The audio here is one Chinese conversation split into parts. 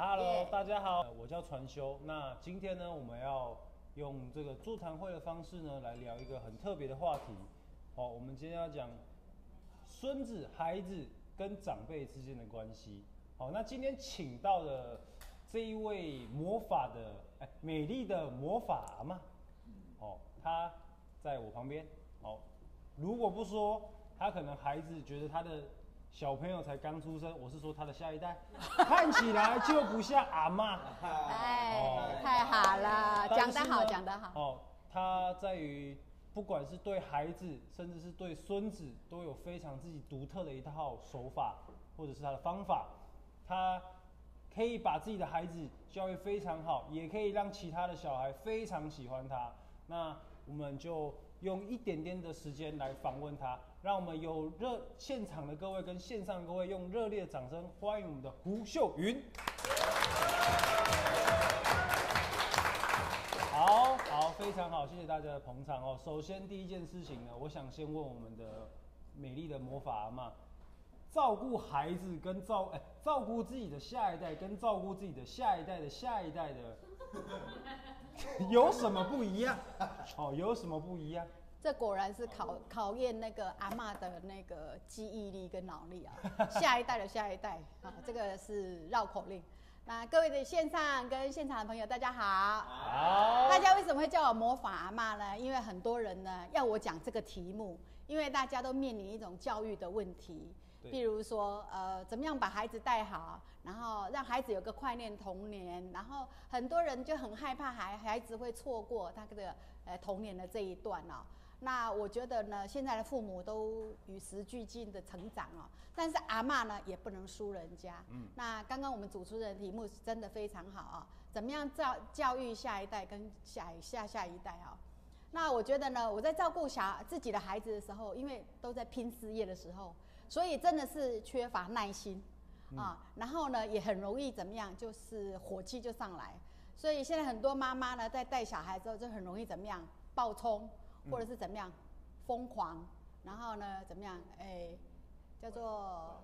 Hello，耶大家好，我叫传修。那今天呢，我们要用这个座谈会的方式呢，来聊一个很特别的话题。哦，我们今天要讲孙子、孩子跟长辈之间的关系。好，那今天请到的这一位魔法的，哎，美丽的魔法阿妈，哦，她在我旁边。哦，如果不说，她可能孩子觉得她的小朋友才刚出生，我是说他的下一代，看起来就不像阿嬷。哎，太好了，讲得好，讲得好。哦，他在于不管是对孩子，甚至是对孙子，都有非常自己独特的一套手法，或者是他的方法。他可以把自己的孩子教育非常好，也可以让其他的小孩非常喜欢他。那我们就用一点点的时间来访问他，让我们有热现场的各位跟线上各位用热烈的掌声欢迎我们的胡秀云。好好，非常好，谢谢大家的捧场哦。首先第一件事情呢，我想先问我们的美丽的魔法阿嬷，照顾孩子跟照哎、照顾自己的下一代跟照顾自己的下一代的下一代的有什么不一样？哦，有什么不一样？这果然是考考验那个阿嬷的那个记忆力跟脑力啊，下一代的下一代啊，这个是绕口令。那各位的线上跟现场的朋友，大家好。好，大家为什么会叫我魔法阿嬷呢？因为很多人呢要我讲这个题目，因为大家都面临一种教育的问题，对譬如说，呃，怎么样把孩子带好，然后让孩子有个快乐童年，然后很多人就很害怕孩孩子会错过他的呃童年的这一段哦。那我觉得呢，现在的父母都与时俱进的成长哦，但是阿嬷呢也不能输人家。嗯，那刚刚我们主持人的题目是真的非常好啊、怎么样教教育下一代跟下一下下一代啊、那我觉得呢，我在照顾小自己的孩子的时候，因为都在拼事业的时候，所以真的是缺乏耐心啊。然后呢，也很容易怎么样，就是火气就上来。所以现在很多妈妈呢，在带小孩之后，就很容易怎么样暴冲，或者是怎么样疯狂，然后呢怎么样，哎，叫做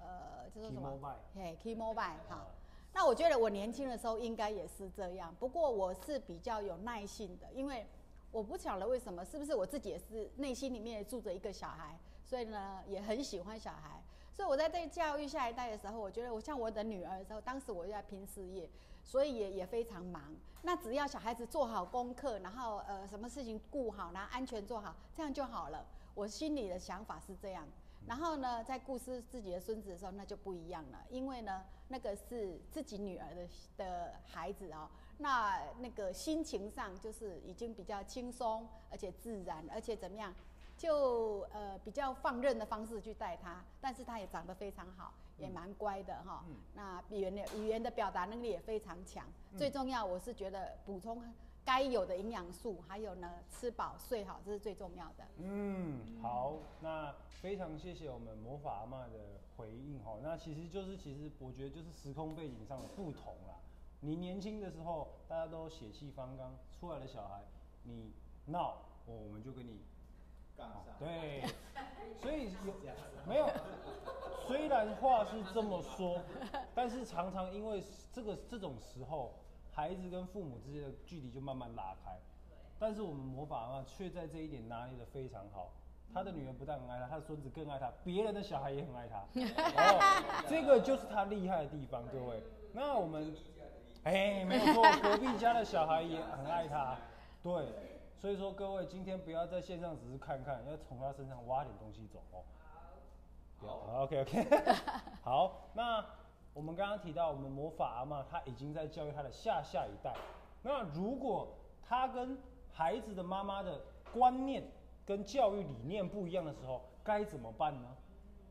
呃叫做什么？嘿，key mobile 哈。那我觉得我年轻的时候应该也是这样，不过我是比较有耐性的，因为我不晓得为什么，是不是我自己也是内心里面也住着一个小孩，所以呢也很喜欢小孩。所以我在对教育下一代的时候，我觉得我像我的女儿的时候，当时我就在拼事业，所以也也非常忙。那只要小孩子做好功课，然后呃什么事情顾好，然后安全做好，这样就好了。我心里的想法是这样。然后呢，在顾思自己的孙子的时候，那就不一样了，因为呢，那个是自己女儿的的孩子哦，那那个心情上就是已经比较轻松，而且自然，而且怎么样，就呃比较放任的方式去带他，但是他也长得非常好，也蛮乖的哈、那语言的语言的表达能力也非常强，最重要我是觉得补充该有的营养素，还有呢吃饱睡好，这是最重要的。嗯，好，那非常谢谢我们魔法阿妈的回应哈。那其实就是，其实我觉得就是时空背景上的不同啦。你年轻的时候，大家都血气方刚，出来的小孩，你闹，我我们就跟你。对，所以有然话是这么说，但是常常因为这个这种时候，孩子跟父母之间的距离就慢慢拉开。但是我们魔法阿嬷却在这一点拿捏的非常好。他的女儿不但很爱他，他的孙子更爱他，别人的小孩也很爱他。哦，这个就是他厉害的地方，各位。那我们，哎，没有错，隔壁家的小孩也很爱他。对，所以说各位今天不要在线上只是看看，要从他身上挖点东西走哦。好，OK OK，好，那我们刚刚提到我们魔法阿妈，她已经在教育她的下下一代。那如果她跟孩子的妈妈的观念跟教育理念不一样的时候，该怎么办呢？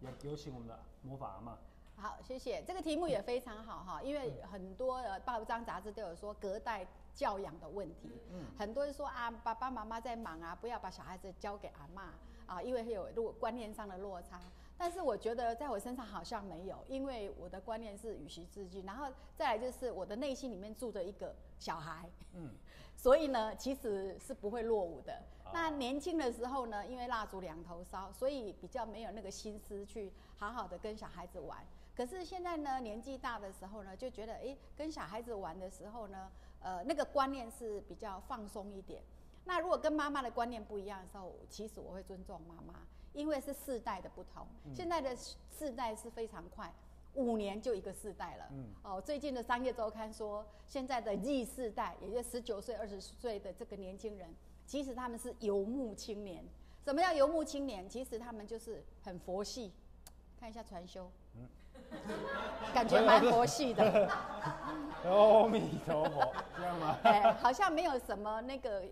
有有请我们的魔法阿妈。好，谢谢。这个题目也非常好哈，因为很多呃报章杂志都有说隔代教养的问题。嗯，很多人说啊，爸爸妈妈在忙啊，不要把小孩子交给阿妈啊，因为会有落观念上的落差。但是我觉得在我身上好像没有，因为我的观念是与时俱进，然后再来就是我的内心里面住着一个小孩，嗯，所以呢，其实是不会落伍的。那年轻的时候呢，因为蜡烛两头烧，所以比较没有那个心思去好好的跟小孩子玩。可是现在呢，年纪大的时候呢，就觉得哎，跟小孩子玩的时候呢，呃，那个观念是比较放松一点。那如果跟妈妈的观念不一样的时候，其实我会尊重妈妈，因为是世代的不同。现在的世代是非常快，五年就一个世代了。嗯。哦，最近的商业周刊说，现在的 Z 世代，也就十九岁、二十岁的这个年轻人，其实他们是游牧青年。什么叫游牧青年？其实他们就是很佛系。看一下传修。嗯。感觉蛮佛系的。阿弥陀佛，这样吗？哎，好像没有什么那个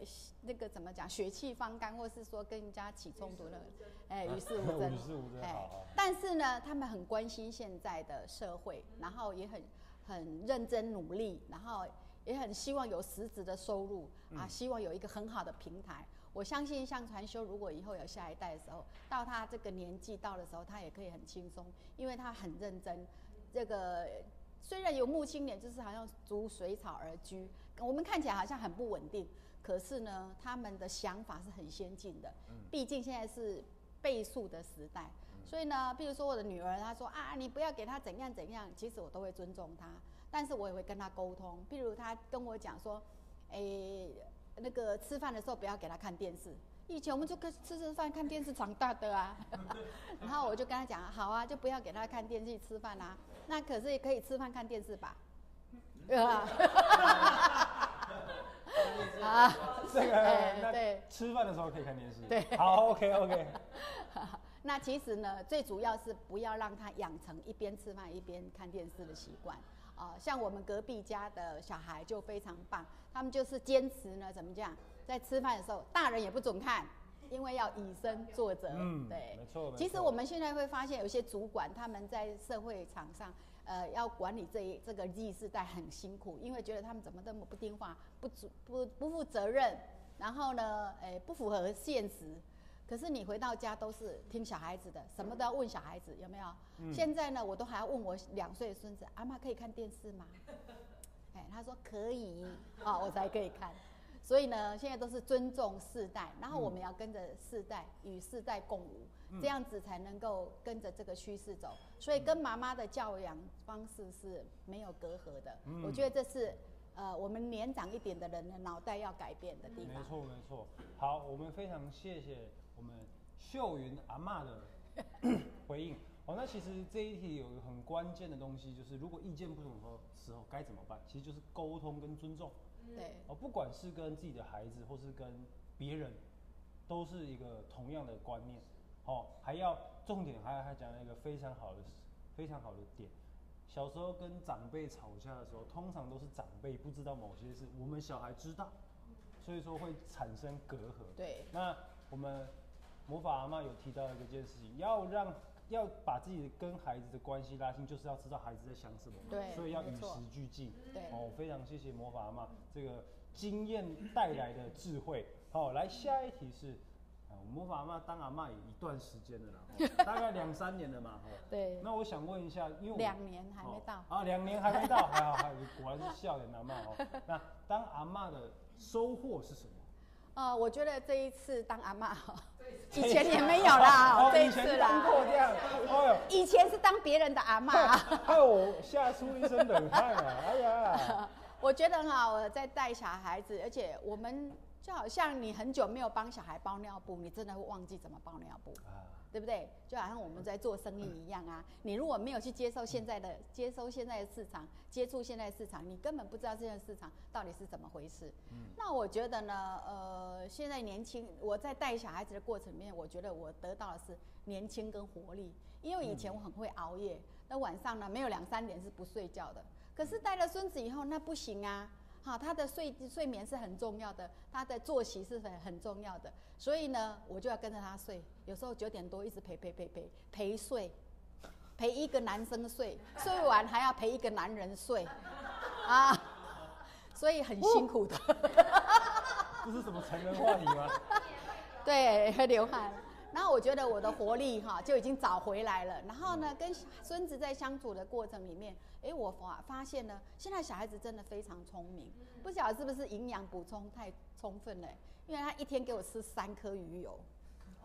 那个怎么讲，血气方刚，或是说跟人家起冲突的，哎，与世无争。与世无争，哎。但是呢，他们很关心现在的社会，然后也很很认真努力，然后也很希望有实质的收入啊，希望有一个很好的平台。我相信像传修，如果以后有下一代的时候，到他这个年纪到的时候，他也可以很轻松，因为他很认真。这个虽然有木青年，就是好像逐水草而居，我们看起来好像很不稳定，可是呢，他们的想法是很先进的。毕竟现在是倍数的时代，所以呢，比如说我的女儿，她说啊，你不要给她怎样怎样，其实我都会尊重她，但是我也会跟她沟通。譬如她跟我讲说，诶。那个吃饭的时候不要给他看电视。以前我们就跟吃吃饭看电视长大的啊，然后我就跟他讲，好啊，就不要给他看电视吃饭啊。那可是也可以吃饭看电视吧？对吧？啊，这个对，吃饭的时候可以看电视。对，好，OK OK。那其实呢，最主要是不要让他养成一边吃饭一边看电视的习惯。啊，像我们隔壁家的小孩就非常棒，他们就是坚持呢，怎么讲，在吃饭的时候，大人也不准看，因为要以身作则。嗯，对，没错。其实我们现在会发现，有些主管他们在社会场上，呃，要管理这一这个 Z 世代很辛苦，因为觉得他们怎么这么不听话，不主不不负责任，然后呢，诶，不符合现实。可是你回到家都是听小孩子的，什么都要问小孩子有没有？现在呢，我都还要问我两岁的孙子，阿妈可以看电视吗？哎，他说可以，啊，我才可以看。所以呢，现在都是尊重世代，然后我们要跟着世代与世代共舞，这样子才能够跟着这个趋势走。所以跟妈妈的教养方式是没有隔阂的。我觉得这是呃我们年长一点的人的脑袋要改变的地方。没错没错。好，我们非常谢谢。我们秀云阿妈的 回应哦，那其实这一题有一个很关键的东西，就是如果意见不同的时候该怎么办？其实就是沟通跟尊重。对。哦，不管是跟自己的孩子，或是跟别人，都是一个同样的观念。哦，还要重点还还讲了一个非常好的非常好的点。小时候跟长辈吵架的时候，通常都是长辈不知道某些事，我们小孩知道，所以说会产生隔阂。对。那我们。魔法阿妈有提到一件事情，要让要把自己跟孩子的关系拉近，就是要知道孩子在想什么，对，所以要与时俱进。对，哦，非常谢谢魔法阿妈这个经验带来的智慧。好，来下一题是，魔法阿妈当阿妈也一段时间了啦，大概两三年了嘛。对。那我想问一下，因为两年还没到啊，两年还没到，还好还果然是笑脸阿妈哦。那当阿妈的收获是什么？呃，我觉得这一次当阿妈哈。以前也没有啦，这一次啦。以前是当别人的阿妈，害 我吓出一身冷汗啊！哎呀，我觉得哈，我在带小孩子，而且我们就好像你很久没有帮小孩包尿布，你真的会忘记怎么包尿布。对不对？就好像我们在做生意一样啊！你如果没有去接受现在的、接收现在的市场、接触现在的市场，你根本不知道现在市场到底是怎么回事。嗯。那我觉得呢，呃，现在年轻，我在带小孩子的过程里面，我觉得我得到的是年轻跟活力。因为以前我很会熬夜，那晚上呢没有两三点是不睡觉的。可是带了孙子以后，那不行啊！好，他的睡睡眠是很重要的，他的作息是很很重要的。所以呢，我就要跟着他睡。有时候九点多一直陪陪陪陪陪睡，陪一个男生睡，睡完还要陪一个男人睡，啊，所以很辛苦的。这是什么成人话题吗？对，流汗。然后我觉得我的活力哈 就已经找回来了。然后呢，跟孙子在相处的过程里面，哎，我发发现呢，现在小孩子真的非常聪明，不晓得是不是营养补充太充分了。因为他一天给我吃三颗鱼油，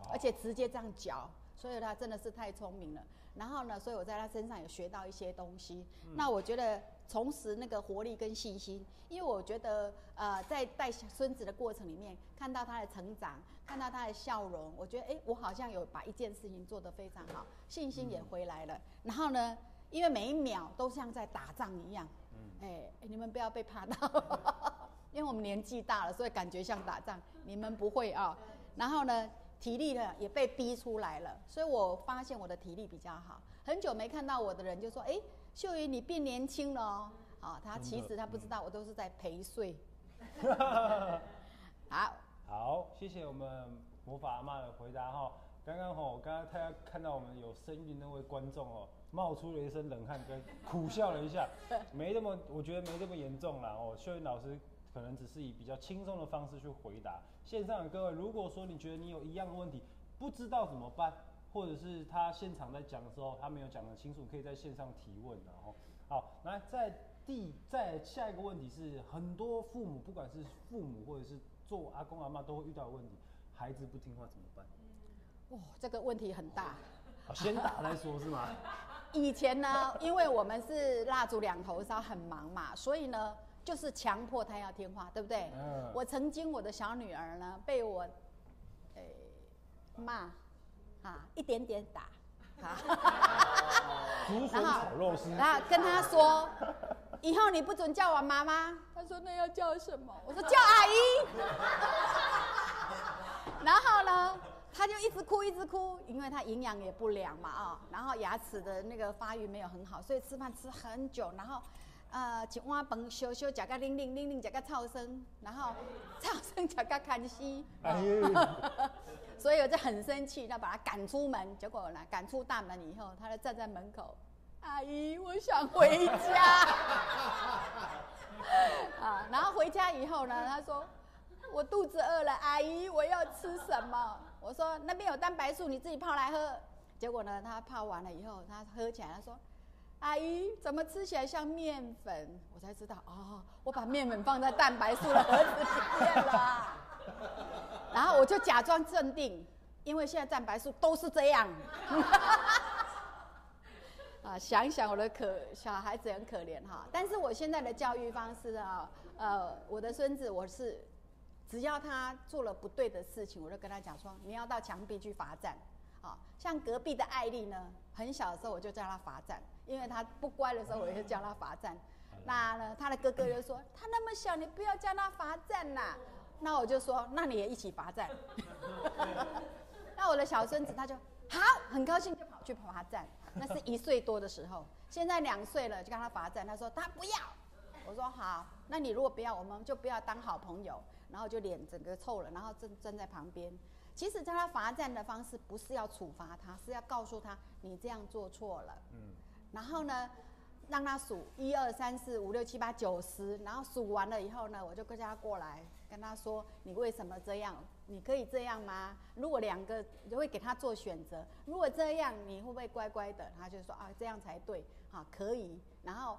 而且直接这样嚼，所以他真的是太聪明了。然后呢，所以我在他身上有学到一些东西。那我觉得重拾那个活力跟信心，因为我觉得呃，在带孙子的过程里面，看到他的成长，看到他的笑容，我觉得哎，我好像有把一件事情做得非常好，信心也回来了。然后呢，因为每一秒都像在打仗一样，哎，你们不要被怕到，因为我们年纪大了，所以感觉像打仗。你们不会啊。然后呢？体力呢也被逼出来了，所以我发现我的体力比较好。很久没看到我的人就说：“哎，秀云你变年轻了哦。”啊，他其实他不知道我都是在陪睡。好，好，谢谢我们魔法阿妈的回答哈。刚刚哈，刚刚大家看到我们有声音那位观众哦，冒出了一身冷汗，跟苦笑了一下，没那么，我觉得没那么严重啦哦。秀云老师可能只是以比较轻松的方式去回答。线上的各位，如果说你觉得你有一样的问题，不知道怎么办，或者是他现场在讲的时候他没有讲得清楚，可以在线上提问的哦。好，来在第在下一个问题是，很多父母不管是父母或者是做我阿公阿妈都会遇到的问题，孩子不听话怎么办？哇，这个问题很大。先打再说是吗？以前呢，因为我们是蜡烛两头烧，很忙嘛，所以呢。就是强迫他要听话，对不对？嗯。我曾经我的小女儿呢，被我，诶，骂，啊，一点点打，啊。竹笋炒肉丝。然后跟他说，以后你不准叫我妈妈。他说那要叫什么？我说叫阿姨。然后呢，他就一直哭一直哭，因为他营养也不良嘛啊，然后牙齿的那个发育没有很好，所以吃饭吃很久，然后。呃，一碗饭烧烧，食个零零零零，食个噪声，然后噪声食个看戏，所以我就很生气，要把他赶出门。结果呢，赶出大门以后，他就站在门口，阿姨，我想回家。啊，然后回家以后呢，他说我肚子饿了，阿姨，我要吃什么？我说那边有蛋白素，你自己泡来喝。结果呢，他泡完了以后，他喝起来，他说。阿姨，怎么吃起来像面粉？我才知道哦，我把面粉放在蛋白素的盒子里面了。然后我就假装镇定，因为现在蛋白素都是这样。啊，想想我的可小孩子很可怜哈。但是我现在的教育方式啊，呃，我的孙子我是，只要他做了不对的事情，我就跟他讲说，你要到墙壁去罚站。啊，像隔壁的艾丽呢，很小的时候我就叫她罚站。因为他不乖的时候，我就叫他罚站。那呢，他的哥哥就说：“他那么小，你不要叫他罚站呐。”那我就说：“那你也一起罚站。”那我的小孙子他就好，很高兴就跑去罚站。那是一岁多的时候，现在两岁了，就跟他罚站。他说他不要。我说好，那你如果不要，我们就不要当好朋友。然后就脸整个臭了，然后站站在旁边。其实叫他罚站的方式不是要处罚他，是要告诉他你这样做错了。嗯。然后呢，让他数一二三四五六七八九十，然后数完了以后呢，我就跟他过来跟他说：“你为什么这样？你可以这样吗？如果两个就会给他做选择。如果这样，你会不会乖乖的？”他就说：“啊，这样才对，好，可以。”然后，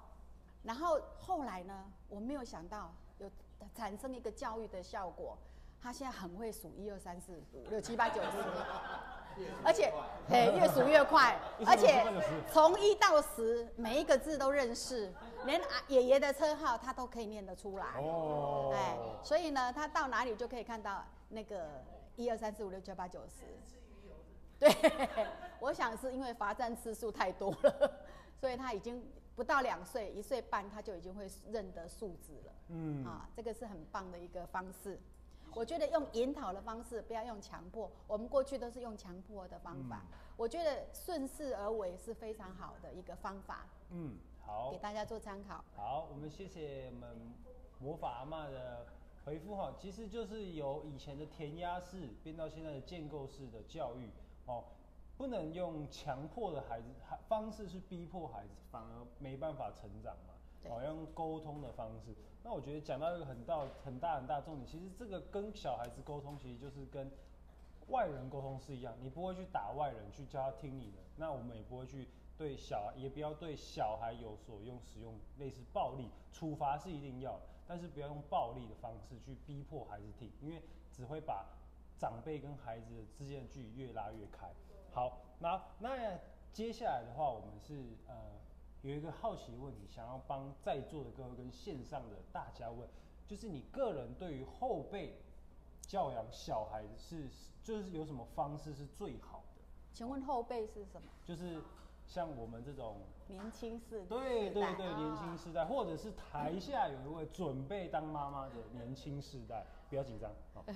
然后后来呢，我没有想到有产生一个教育的效果，他现在很会数一二三四五六七八九十。而且，嘿，越数越快，而且从一到十，每一个字都认识，连爷爷的车号他都可以念得出来。哦，哎，所以呢，他到哪里就可以看到那个一二三四五六七八九十。对，我想是因为罚站次数太多了，所以他已经不到两岁，一岁半他就已经会认得数字了。嗯，啊，这个是很棒的一个方式。我觉得用引导的方式，不要用强迫。我们过去都是用强迫的方法，我觉得顺势而为是非常好的一个方法。嗯，好，给大家做参考。好，我们谢谢我们魔法阿妈的回复哈，其实就是由以前的填鸭式变到现在的建构式的教育哦，不能用强迫的孩子方式去逼迫孩子，反而没办法成长嘛。好，像沟通的方式。那我觉得讲到一个很大、很大、很大重点，其实这个跟小孩子沟通，其实就是跟外人沟通是一样。你不会去打外人，去教他听你的。那我们也不会去对小，也不要对小孩有所用，使用类似暴力处罚是一定要，但是不要用暴力的方式去逼迫孩子听，因为只会把长辈跟孩子之间的距离越拉越开。好。那那接下来的话，我们是呃有一个好奇的问题，想要帮在座的各位跟线上的大家问，就是你个人对于后辈教养小孩是就是有什么方式是最好的？请问后辈是什么？就是像我们这种年轻世对对对，世代啊年轻世代，或者是台下有一位准备当妈妈的年轻世代，不要紧张。好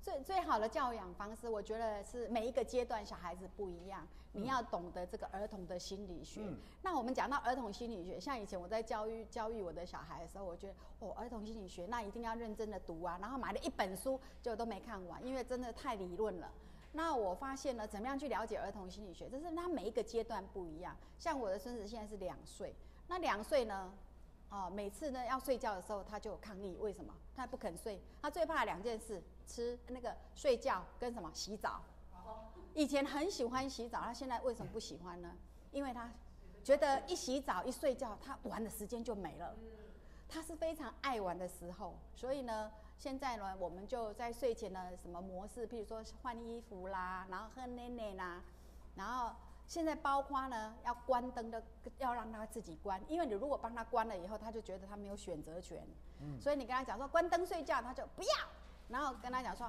最最好的教养方式，我觉得是每一个阶段小孩子不一样，你要懂得这个儿童的心理学。嗯那我们讲到儿童心理学，像以前我在教育教育我的小孩的时候，我觉得哦，儿童心理学那一定要认真的读啊，然后买了一本书，结果都没看完，因为真的太理论了。那我发现呢，怎么样去了解儿童心理学？就是他每一个阶段不一样。像我的孙子现在是两岁，那两岁呢，哦，每次呢要睡觉的时候，他就抗议，为什么？他不肯睡，他最怕两件事：吃那个睡觉跟什么洗澡。以前很喜欢洗澡，他现在为什么不喜欢呢？因为他觉得一洗澡一睡觉，他玩的时间就没了。他是非常爱玩的时候，所以呢，现在呢，我们就在睡前的什么模式，譬如说换衣服啦，然后喝奶奶啦，然后现在包括呢要关灯的，要让他自己关，因为你如果帮他关了以后，他就觉得他没有选择权，所以你跟他讲说关灯睡觉，他就不要，然后跟他讲说，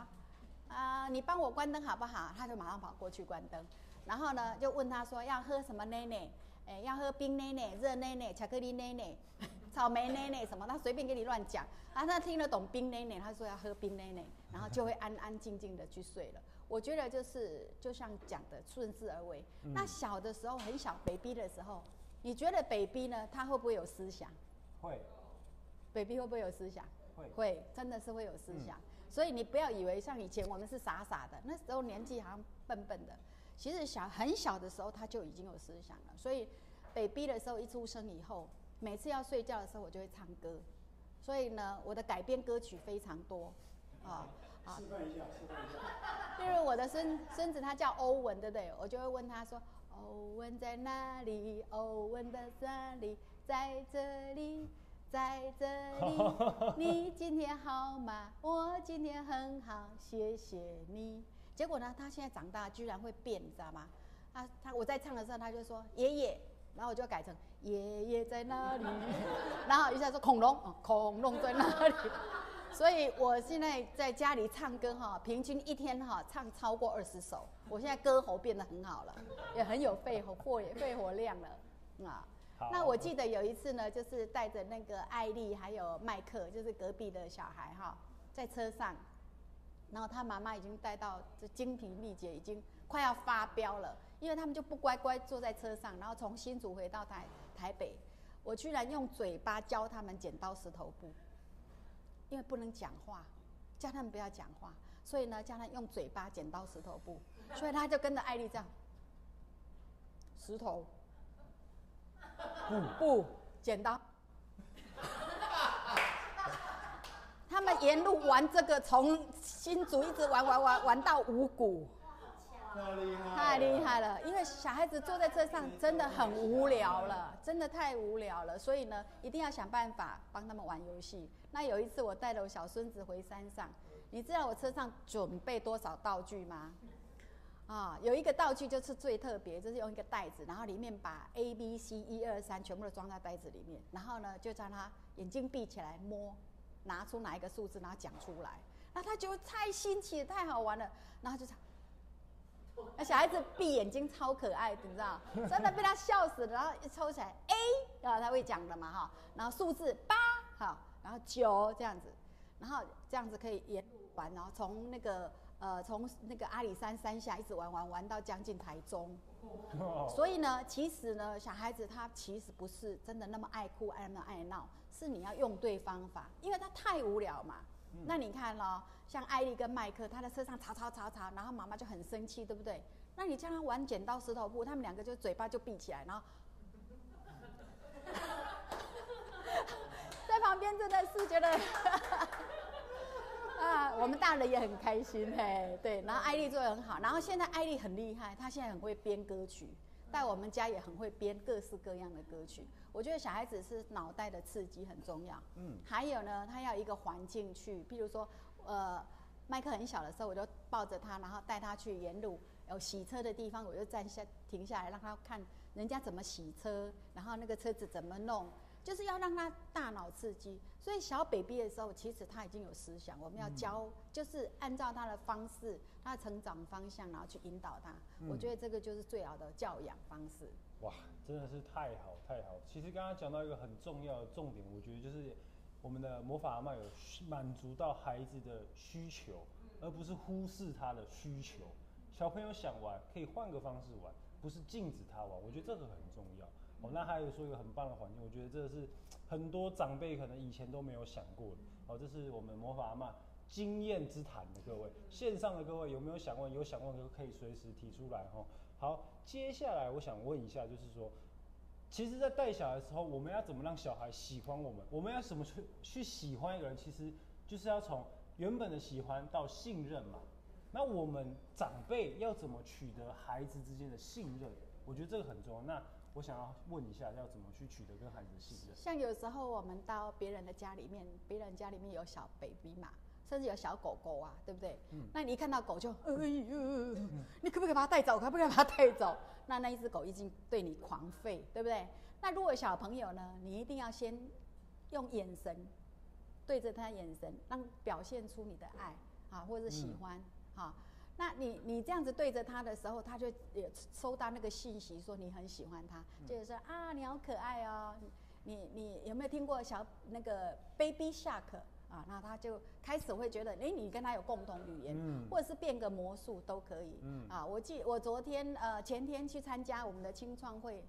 啊、你帮我关灯好不好？他就马上跑过去关灯，然后呢就问他说要喝什么奶奶，哎，要喝冰奶奶、热奶奶、巧克力奶奶、草莓奶奶什么，他随便给你乱讲。啊，他听得懂冰奶奶，他说要喝冰奶奶，然后就会安安静静的去睡了。我觉得就是就像讲的顺势而为。那小的时候很小 baby 的时候，你觉得 baby 呢，他会不会有思想会？baby 会不会有思想？会会，真的是会有思想。所以你不要以为像以前我们是傻傻的，那时候年纪好像笨笨的。其实小很小的时候他就已经有思想了。所以 baby 的时候一出生以后，每次要睡觉的时候我就会唱歌。所以呢，我的改编歌曲非常多，啊啊。示范一下，示范一下。例如我的孙孙子他叫欧文，对不对？我就会问他说：“欧文在哪里？欧文的哪里？在这里，在这里。你今天好吗？我今天很好，谢谢你。”结果呢，他现在长大居然会变，你知道吗？他他我在唱的时候，他就说爷爷，然后我就改成爷爷在哪里？然后一下说恐龙，哦恐龙在哪里？所以我现在在家里唱歌哈，平均一天哈唱超过二十首。我现在歌喉变得很好了，也很有肺活肺肺活量了啊。那我记得有一次呢，就是带着那个艾丽还有麦克，就是隔壁的小孩哈，在车上，然后他妈妈已经带到这精疲力竭，已经快要发飙了，因为他们就不乖乖坐在车上，然后从新竹回到台台北，我居然用嘴巴教他们剪刀石头布。因为不能讲话，叫他们不要讲话，所以呢，叫他用嘴巴剪刀石头布，所以他就跟着艾丽这样，石头，布布剪刀，他们沿路玩这个，从新竹一直玩玩玩玩到五谷。太厉害，了，因为小孩子坐在车上真的很无聊了，真的太无聊了，所以呢，一定要想办法帮他们玩游戏。那有一次我带了我小孙子回山上，你知道我车上准备多少道具吗？啊，有一个道具就是最特别，就是用一个袋子，然后里面把 A、B、C 一二三全部都装在袋子里面，然后呢就让他眼睛闭起来摸，拿出哪一个数字，然后讲出来，那他觉得太新奇，太好玩了，然后就。那小孩子闭眼睛超可爱的，你知道，真的被他笑死了。然后一抽起来 A，啊，他会讲的嘛哈，然后数字八，好，然后九这样子，然后这样子可以沿路玩，然后从那个呃从那个阿里山山下一直玩玩玩到将近台中。所以呢，其实呢，小孩子他其实不是真的那么爱哭、爱那么爱闹，是你要用对方法，因为他太无聊嘛。那你看咯，像艾丽跟麦克，他在车上吵吵吵吵，然后妈妈就很生气，对不对？那你叫他玩剪刀石头布，他们两个就嘴巴就闭起来，然后 在旁边真的是觉得 啊，我们大人也很开心嘿，对。然后艾丽做的很好，然后现在艾丽很厉害，她现在很会编歌曲，在我们家也很会编各式各样的歌曲。我觉得小孩子是脑袋的刺激很重要，嗯，还有呢，他要一个环境去，譬如说，呃，麦克很小的时候，我就抱着他，然后带他去沿路有洗车的地方，我就站下停下来让他看人家怎么洗车，然后那个车子怎么弄，就是要让他大脑刺激。所以小 baby 的时候，其实他已经有思想，我们要教，就是按照他的方式，他的成长方向，然后去引导他。我觉得这个就是最好的教养方式。哇，真的是太好太好。其实刚刚讲到一个很重要的重点，我觉得就是我们的魔法阿妈有满足到孩子的需求，而不是忽视他的需求。小朋友想玩，可以换个方式玩，不是禁止他玩。我觉得这个很重要。哦，那还有说一个很棒的环境，我觉得这是很多长辈可能以前都没有想过的。哦，这是我们魔法阿嬷经验之谈的各位，线上的各位有没有想问？有想问的可以随时提出来哈。好，接下来我想问一下，就是说，其实，在带小孩的时候，我们要怎么让小孩喜欢我们？我们要怎么去去喜欢一个人？其实就是要从原本的喜欢到信任嘛。那我们长辈要怎么取得孩子之间的信任？我觉得这个很重要。那我想要问一下，要怎么去取得跟孩子的信任？像有时候我们到别人的家里面，别人家里面有小 baby 嘛，甚至有小狗狗啊，对不对？嗯那你一看到狗就，哎呦，你可不可以把它带走？可不可以把它带走？那那一只狗已经对你狂吠，对不对？那如果小朋友呢，你一定要先用眼神对着他眼神，让表现出你的爱啊，或者是喜欢哈、那你你这样子对着他的时候，他就也收到那个信息，说你很喜欢他，就是说啊，你好可爱哦。你你有没有听过小那个 Baby Shark 啊？那他就开始会觉得，哎，你跟他有共同语言，嗯或者是变个魔术都可以。嗯啊，我记我昨天呃前天去参加我们的青创会，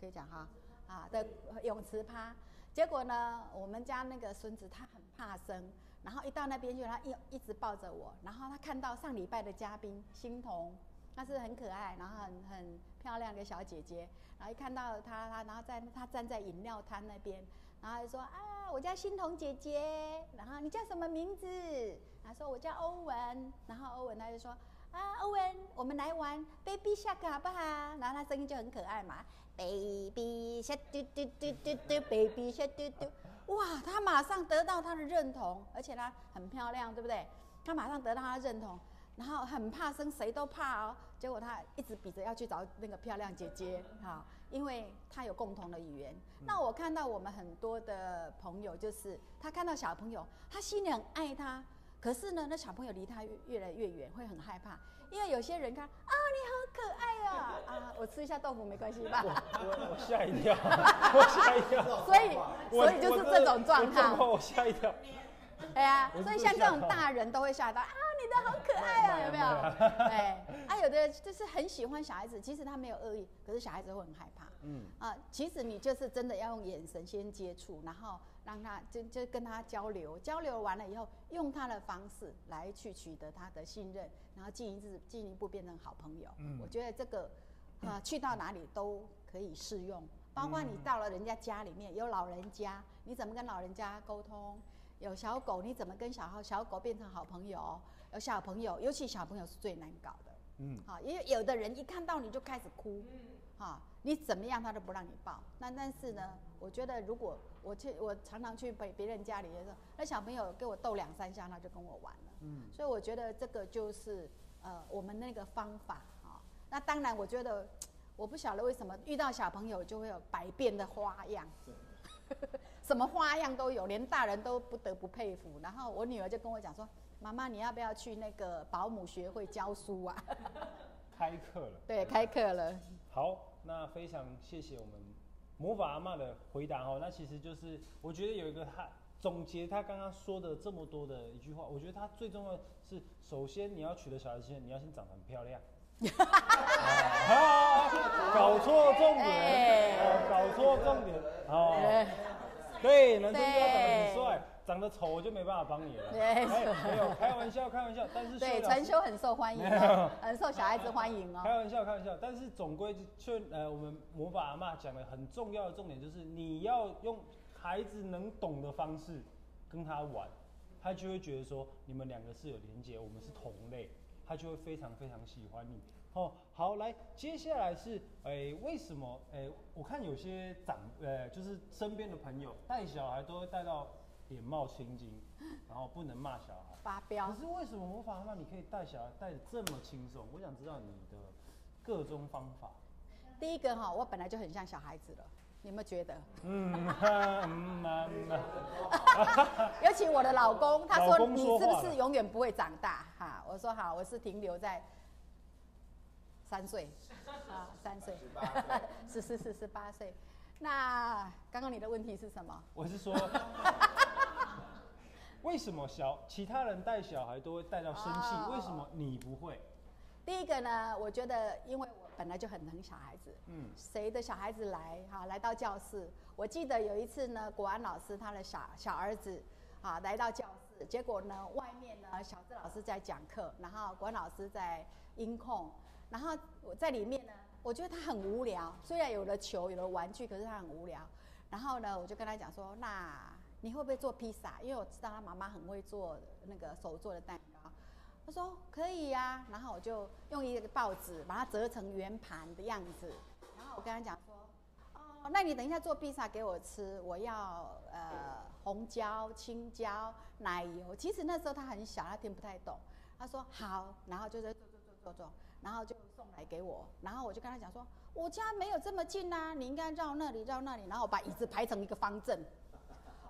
可以讲哈啊的泳池趴，结果呢，我们家那个孙子他很怕生，然后一到那边去，他一一直抱着我，然后他看到上礼拜的嘉宾欣桐，她是很可爱，然后很很漂亮的小姐姐，然后一看到她，她然后在她站在饮料摊那边，然后就说啊，我叫欣桐姐姐，然后你叫什么名字？她说我叫欧文，然后欧文他就说啊，欧文，我们来玩 Baby Shark 好不好？然后他声音就很可爱嘛，Baby Shark 嘟嘟嘟嘟嘟，Baby Shark 嘟嘟，哇，他马上得到他的认同，而且她很漂亮，对不对？他马上得到他的认同，然后很怕生，谁都怕哦。结果他一直比着要去找那个漂亮姐姐，哈，因为他有共同的语言。那我看到我们很多的朋友，就是他看到小朋友，他心里很爱他，可是呢，那小朋友离他越越来越远，会很害怕，因为有些人看啊，你好可爱啊，啊，我吃一下豆腐没关系吧？我我我吓一跳，我吓一跳。所以所以就是这种状况。我我吓一跳。对啊，所以像这种大人都会吓到啊，你的好可爱啊，有没有？哎，啊，有的就是很喜欢小孩子，其实他没有恶意，可是小孩子会很害怕。嗯，啊，其实你就是真的要用眼神先接触，然后让他就就跟他交流，交流完了以后，用他的方式来去取得他的信任，然后进一步进一步变成好朋友。嗯我觉得这个啊，去到哪里都可以适用，包括你嗯到了人家家里面有老人家，你怎么跟老人家沟通？有小狗，你怎么跟小孩小狗变成好朋友？有小朋友，尤其小朋友是最难搞的。嗯，好，因为有的人一看到你就开始哭，嗯哈，你怎么样他都不让你抱。那但是呢，我觉得如果我去，我常常去别别人家里的时候，那小朋友给我逗两三下，他就跟我玩了。嗯，所以我觉得这个就是呃我们那个方法啊。那当然，我觉得我不晓得为什么遇到小朋友就会有百变的花样。什么花样都有，连大人都不得不佩服。然后我女儿就跟我讲说：“妈妈，你要不要去那个保姆学会教书啊？” 开课了。对，开课了。好，那非常谢谢我们魔法阿嬷的回答哦。那其实就是我觉得有一个他总结他刚刚说的这么多的一句话，我觉得他最重要的是，首先你要娶得小孩子，你要先长得很漂亮。啊，搞错重点，搞错重点，哦，对对，男生就要长得很帅，长得丑我就没办法帮你了。对哎没有，开玩笑，开玩笑，但是 对，秀老师陈修很受欢迎哦，很受小孩子欢迎哦。开玩笑，开玩笑，但是总归就呃，我们魔法阿妈讲的很重要的重点就是，你要用孩子能懂的方式跟他玩，他就会觉得说你们两个是有连接，我们是同类，他就会非常非常喜欢你。哦，好，来，接下来是，诶、为什么？诶、我看有些长，呃，就是身边的朋友带小孩都会带到脸冒青筋，然后不能骂小孩。发飙可。是为什么魔法阿妈你可以带小孩带的这么轻松？我想知道你的各种方法。第一个哈，我本来就很像小孩子了，你有没有觉得？嗯，嗯嗯嗯 尤其我的老公，他老说你是不是永远不会长大？哈，我说好，我是停留在三岁，啊，三岁，十 四十十八岁。那刚刚你的问题是什么？我是说，为什么小其他人带小孩都会带到生气，哦为什么你不会？第一个呢，我觉得因为我本来就很疼小孩子，嗯谁的小孩子来哈来到教室，我记得有一次呢，国安老师他的小小儿子啊来到教室，结果呢外面呢小智老师在讲课，然后国安老师在音控，然后我在里面呢，我觉得他很无聊，虽然有了球有了玩具，可是他很无聊。然后呢，我就跟他讲说，那你会不会做披萨？因为我知道他妈妈很会做那个手做的蛋糕。他说可以呀、然后我就用一个报纸把它折成圆盘的样子，然后我跟他讲说，哦，那你等一下做披萨给我吃，我要呃红椒、青椒、奶油。其实那时候他很小，他听不太懂。他说好，然后就在做做做做做，然后就送来给我，然后我就跟他讲说，我家没有这么近啊，你应该绕那里绕那里，然后我把椅子排成一个方阵。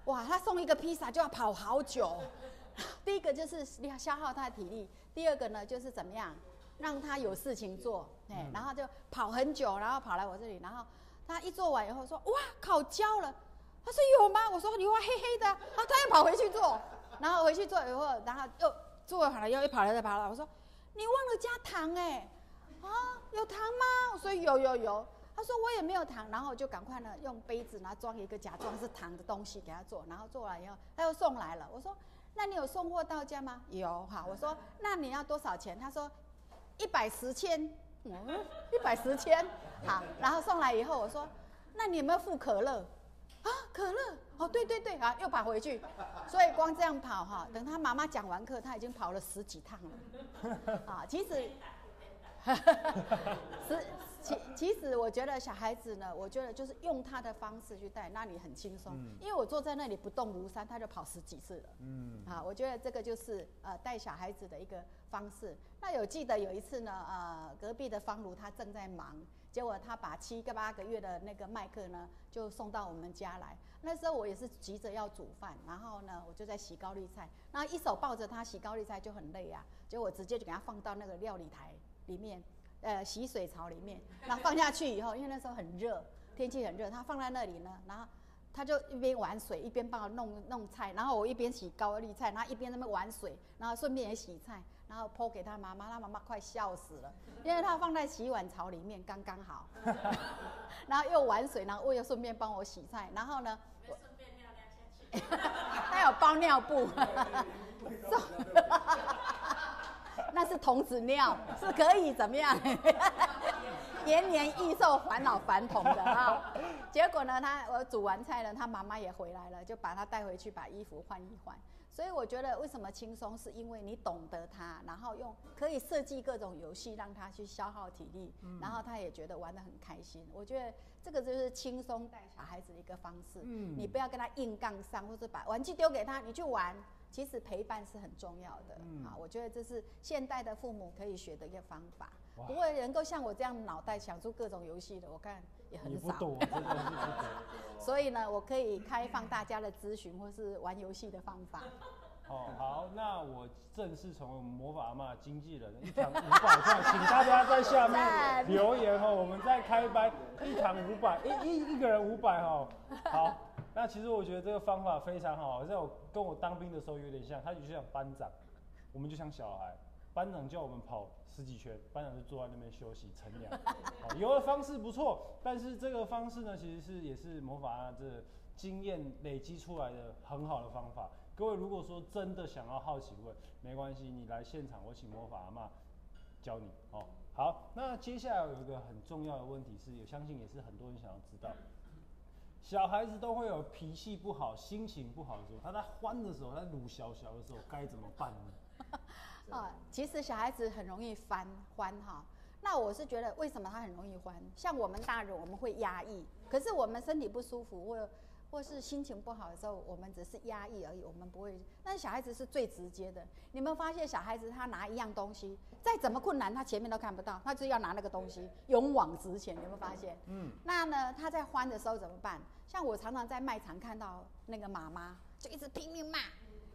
哇，他送一个披萨就要跑好久。第一个就是消耗他的体力，第二个呢就是怎么样让他有事情做，哎、嗯然后就跑很久，然后跑来我这里，然后他一做完以后说哇烤焦了，他说有吗？我说你哇黑黑的啊，啊他又跑回去做，然后回去做以后，然后又做好了又又跑来再跑来，我说你忘了加糖哎、啊有糖吗？我说有有有。他说我也没有糖，然后我就赶快呢用杯子，然后装一个假装是糖的东西给他做，然后做完以后他又送来了。我说那你有送货到家吗？有哈。我说那你要多少钱？他说一百十千，嗯，一百十千，好。然后送来以后我说那你有没有付可乐？啊，可乐哦，对对对，啊，又跑回去，所以光这样跑哈，等他妈妈讲完课，他已经跑了十几趟了，啊，其实 是其其实我觉得小孩子呢，我觉得就是用他的方式去带，那你很轻松，嗯因为我坐在那里不动如山，他就跑十几次了。嗯，啊，我觉得这个就是呃带小孩子的一个方式。那有记得有一次呢，呃，隔壁的方如他正在忙，结果他把七个八个月的那个麦克呢就送到我们家来。那时候我也是急着要煮饭，然后呢我就在洗高丽菜，然后一手抱着他洗高丽菜就很累啊，结果我直接就给他放到那个料理台里面，呃洗水槽里面，然后放下去以后，因为那时候很热，天气很热，他放在那里呢，然后。他就一边玩水一边帮我弄弄菜，然后我一边洗高丽菜，然后一边那边玩水，然后顺便也洗菜，然后剖给他妈妈，他妈妈快笑死了，因为他放在洗碗槽里面刚刚好，然后又玩水，然后我又顺便帮我洗菜，然后呢，我 他有包尿布，那是童子尿，是可以怎么样？延年益寿、返老还童的啊。结果呢，他我煮完菜了，他妈妈也回来了，就把他带回去，把衣服换一换。所以我觉得为什么轻松，是因为你懂得它，然后用可以设计各种游戏让他去消耗体力，然后他也觉得玩得很开心。我觉得这个就是轻松带小孩子的一个方式。嗯你不要跟他硬杠上，或者把玩具丢给他，你去玩。其实陪伴是很重要的，嗯啊，我觉得这是现代的父母可以学的一个方法。不过能够像我这样脑袋想出各种游戏的，我看也也很少。不多，真的是不多。所以呢，我可以开放大家的咨询或是玩游戏的方法。哦，好，那我正式成为魔法阿妈经纪人，一堂五百块，请大家在下面留言哦，我们再开班，一堂五百，一一一个人五百哈。好，那其实我觉得这个方法非常好，在我跟我当兵的时候有点像，他就像班长，我们就像小孩，班长叫我们跑十几圈，班长就坐在那边休息乘凉。好，有的方式不错，但是这个方式呢，其实是也是魔法阿这经验累积出来的很好的方法。各位如果说真的想要好奇问，没关系，你来现场，我请魔法阿妈教你哦。好，那接下来有一个很重要的问题是，我相信也是很多人想要知道，小孩子都会有脾气不好、心情不好的时候，他在欢的时候，他鲁小小的时候该怎么办呢？啊，其实小孩子很容易翻欢哈。那我是觉得，为什么他很容易欢？像我们大人，我们会压抑，可是我们身体不舒服，或或是心情不好的时候，我们只是压抑而已，我们不会。但是小孩子是最直接的。你们发现小孩子他拿一样东西，再怎么困难，他前面都看不到，他就要拿那个东西，勇往直前。有没有发现？嗯。那呢，他在欢的时候怎么办？像我常常在卖场看到那个妈妈，就一直拼命骂：“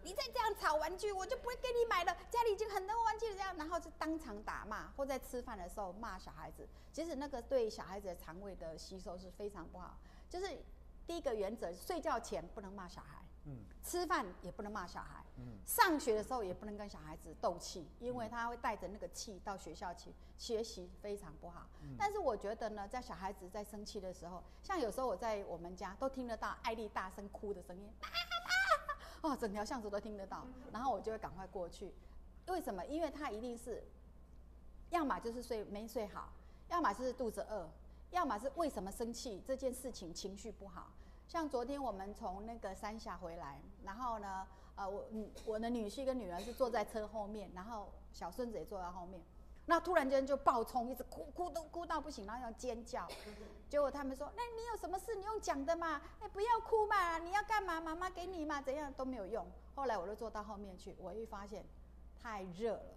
你再这样吵玩具，我就不会给你买了。家里已经很多玩具了。”这样，然后就当场打骂，或在吃饭的时候骂小孩子。其实那个对小孩子的肠胃的吸收是非常不好，就是。第一个原则，睡觉前不能骂小孩，嗯，吃饭也不能骂小孩，嗯，上学的时候也不能跟小孩子斗气，因为他会带着那个气到学校去学习，非常不好。但是我觉得呢，在小孩子在生气的时候，像有时候我在我们家都听得到艾丽大声哭的声音，哦，整条巷子都听得到，然后我就会赶快过去。为什么？因为他一定是，要么就是睡没睡好，要么是肚子饿。要么是为什么生气这件事情情绪不好，像昨天我们从那个三峡回来，然后呢，呃，我嗯我的女婿跟女儿是坐在车后面，然后小孙子也坐在后面，那突然间就爆冲，一直哭哭都哭到不行，然后要尖叫，结果他们说，那你有什么事你用讲的嘛，哎不要哭嘛，你要干嘛妈妈给你嘛，怎样都没有用。后来我就坐到后面去，我一发现太热了，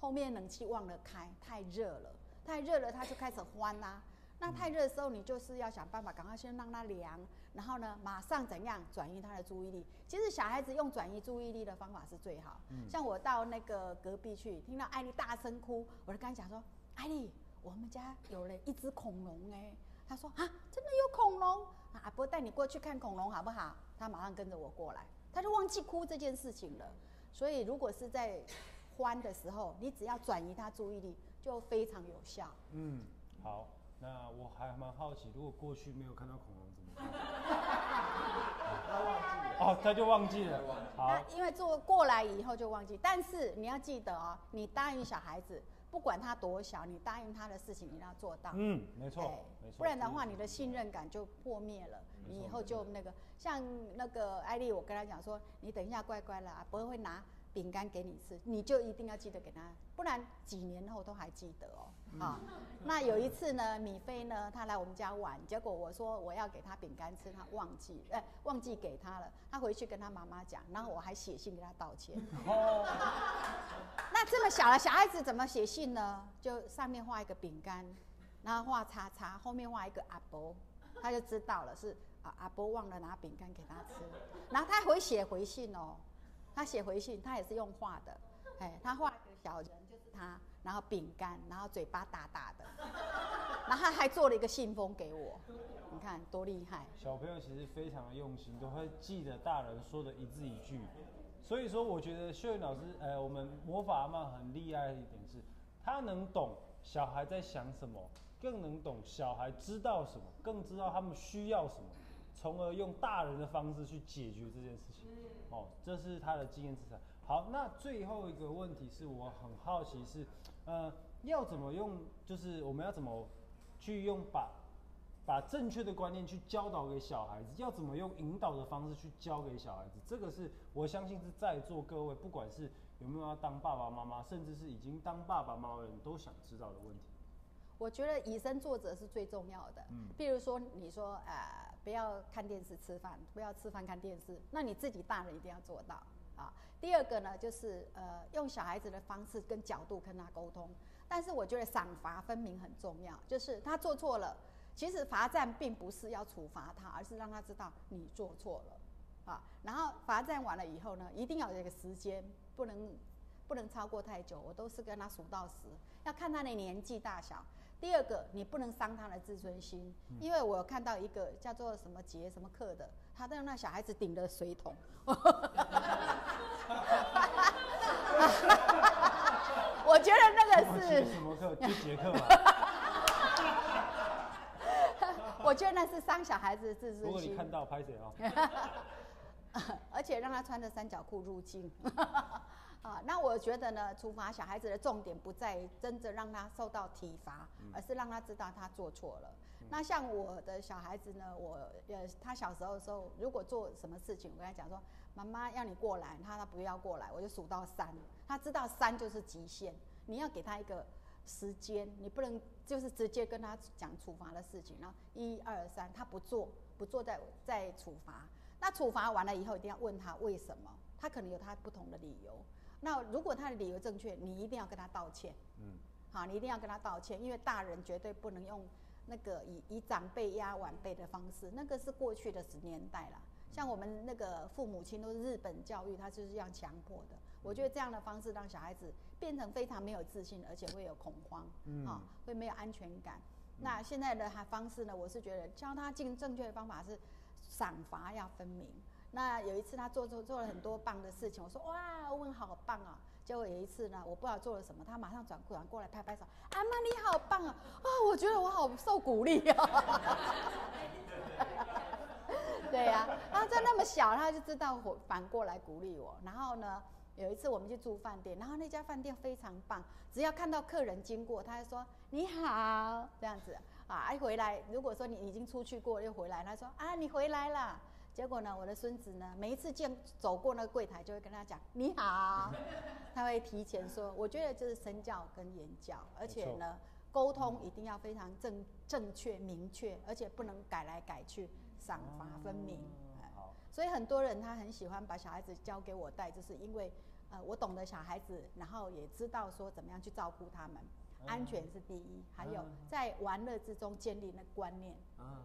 后面冷气忘了开，太热了，太热了，他就开始欢呐。那太热的时候，你就是要想办法，赶快先让它凉，然后呢，马上怎样转移他的注意力？其实小孩子用转移注意力的方法是最好。像我到那个隔壁去，听到艾丽大声哭，我就跟他讲说：“艾丽，我们家有了一只恐龙哎。”他说：“啊，真的有恐龙？阿伯带你过去看恐龙好不好？”他马上跟着我过来，他就忘记哭这件事情了。所以如果是在欢的时候，你只要转移他注意力，就非常有效。嗯，好。那我还蛮好奇，如果过去没有看到恐龙怎么办？他忘记哦，他就忘记了。好，因为做过来以后就忘记。但是你要记得哦，你答应小孩子，不管他多小，你答应他的事情，你要做到。嗯，没错，没错。不然的话，你的信任感就破灭了。你以后就那个，像那个艾丽，我跟他讲说，你等一下乖乖啦，不会拿。饼干给你吃，你就一定要记得给他，不然几年后都还记得哦。啊，那有一次呢，米菲呢，他来我们家玩，结果我说我要给他饼干吃，他忘记，哎，忘记给他了。他回去跟他妈妈讲，然后我还写信给他道歉。哦。那这么小的小孩子怎么写信呢？就上面画一个饼干，然后画叉叉，后面画一个阿伯，他就知道了是啊阿伯忘了拿饼干给他吃，然后他回写回信哦。他写回信，他也是用画的，哎，他画一个小人就是他，然后饼干，然后嘴巴大大的，然后他还做了一个信封给我，你看多厉害！小朋友其实非常的用心，都会记得大人说的一字一句，所以说我觉得秀云老师，呃，我们魔法阿妈很厉害的一点是，他能懂小孩在想什么，更能懂小孩知道什么，更知道他们需要什么。从而用大人的方式去解决这件事情，哦，这是他的经验资产。好，那最后一个问题是我很好奇是，呃，要怎么用？就是我们要怎么去用把把正确的观念去教导给小孩子？要怎么用引导的方式去教给小孩子？这个是我相信是在座各位，不管是有没有要当爸爸妈妈，甚至是已经当爸爸妈妈的人都想知道的问题。我觉得以身作则是最重要的。嗯，比如说你说，呃。不要看电视吃饭，不要吃饭看电视。那你自己大人一定要做到啊。第二个呢，就是呃，用小孩子的方式跟角度跟他沟通。但是我觉得赏罚分明很重要，就是他做错了，其实罚站并不是要处罚他，而是让他知道你做错了啊。然后罚站完了以后呢，一定要有一个时间，不能不能超过太久。我都是跟他数到十，要看他的年纪大小。第二个，你不能伤他的自尊心，因为我看到一个叫做什么杰什么课的，他让那小孩子顶着水桶，我觉得那个是什么课？就杰克嘛。我觉得那是伤小孩子的自尊心。如果你看到，拍谁哦？而且让他穿着三角裤入境。啊，那我觉得呢，处罚小孩子的重点不在真正让他受到体罚，而是让他知道他做错了。那像我的小孩子呢，我呃，他小时候的时候，如果做什么事情，我跟他讲说，妈妈要你过来，他他不要过来，我就数到三，他知道三就是极限，你要给他一个时间，你不能就是直接跟他讲处罚的事情，然后一二三，他不做，不做再再处罚。那处罚完了以后，一定要问他为什么，他可能有他不同的理由。那如果他的理由正确，你一定要跟他道歉。嗯，好，你一定要跟他道歉，因为大人绝对不能用那个以以长辈压晚辈的方式，那个是过去的十年代了。像我们那个父母亲都是日本教育，他就是这样强迫的。我觉得这样的方式让小孩子变成非常没有自信，而且会有恐慌，啊，会没有安全感。那现在的他方式呢？我是觉得教他进正确的方法是赏罚要分明。那有一次他做做做了很多棒的事情，我说哇，欧文好棒啊！结果有一次呢，我不知道做了什么，他马上转转过来拍拍手，阿妈你好棒啊！啊，我觉得我好受鼓励啊。对呀，他在那么小，他就知道反过来鼓励我。然后呢，有一次我们去住饭店，然后那家饭店非常棒，只要看到客人经过，他就说你好这样子啊。一回来，如果说你已经出去过又回来，他说啊你回来了。结果呢，我的孙子呢，每一次见走过那个柜台，就会跟他讲你好，他会提前说。我觉得这是身教跟言教，而且呢，沟通一定要非常正正确明确，而且不能改来改去。赏罚分明，所以很多人他很喜欢把小孩子交给我带，就是因为，呃，我懂得小孩子，然后也知道说怎么样去照顾他们，安全是第一，还有在玩乐之中建立那观念。啊，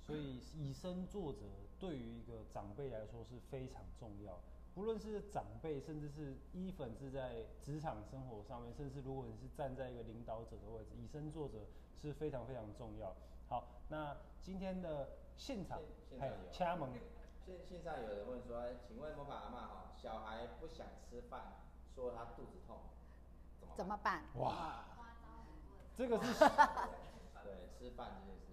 所以以身作则对于一个长辈来说是非常重要，不论是长辈，甚至是一粉是在职场生活上面，甚至如果你是站在一个领导者的位置，以身作则是非常非常重要。好，那今天的。现场还有掐门。线线上有人问说，请问魔法阿妈哈，小孩不想吃饭，说他肚子痛，怎么办？哇，这个是 对吃饭这件事情。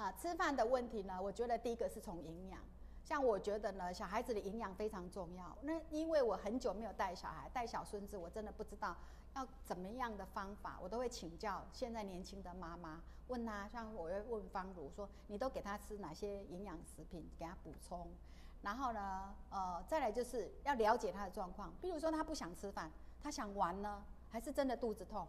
啊，吃饭的问题呢，我觉得第一个是从营养。像我觉得呢，小孩子的营养非常重要。那因为我很久没有带小孩，带小孙子，我真的不知道。要怎么样的方法，我都会请教现在年轻的妈妈，问她，像我会问方如说，你都给他吃哪些营养食品，给他补充。然后呢，呃，再来就是要了解他的状况，比如说他不想吃饭，他想玩呢，还是真的肚子痛？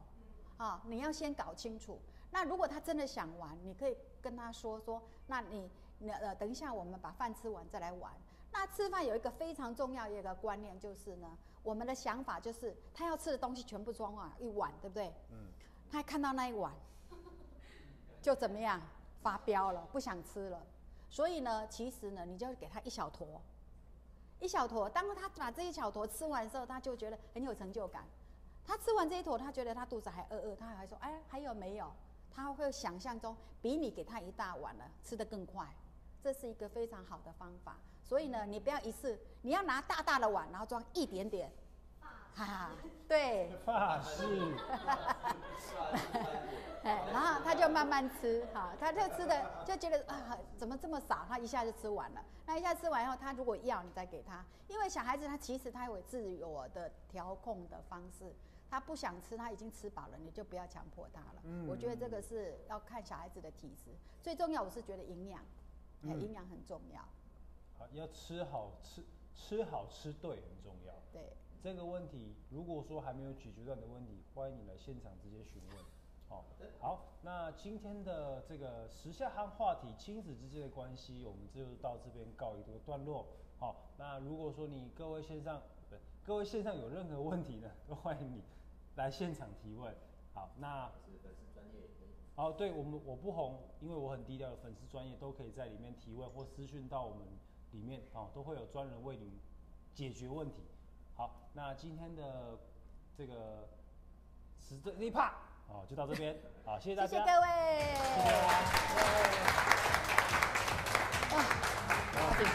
啊，你要先搞清楚。那如果他真的想玩，你可以跟他说说，那你那，呃，等一下我们把饭吃完再来玩。那吃饭有一个非常重要一个观念就是呢。我们的想法就是，他要吃的东西全部装啊一碗，对不对？嗯。他看到那一碗，就怎么样发飙了，不想吃了。所以呢，其实呢，你就给他一小坨，一小坨。当他把这一小坨吃完之后，他就觉得很有成就感。他吃完这一坨，他觉得他肚子还饿饿，他还说：“哎，还有没有？”他会想象中比你给他一大碗了吃得更快。这是一个非常好的方法。所以呢，你不要一次，你要拿大大的碗，然后装一点点，哈哈，对，法式，哎，然后他就慢慢吃，哈，他就吃的就觉得啊，怎么这么少？他一下就吃完了。那一下吃完以后，他如果要，你再给他，因为小孩子他其实他有自我的调控的方式，他不想吃，他已经吃饱了，你就不要强迫他了。嗯，我觉得这个是要看小孩子的体质，最重要我是觉得营养，哎，营养很重要。好要吃好吃吃好吃对很重要。对这个问题，如果说还没有解决到你的问题，欢迎你来现场直接询问。好，好，那今天的这个时下夯话题亲子之间的关系，我们就到这边告一个段落。好，那如果说你各位线上对各位线上有任何问题呢，都欢迎你来现场提问。好，那是粉丝专业可以。好，对我们我不红，因为我很低调的粉丝专业都可以在里面提问或私讯到我们。里面哦都会有专人为你解决问题。好，那今天的这个实这一趴哦就到这边，好，谢谢大家，谢谢各位，谢谢。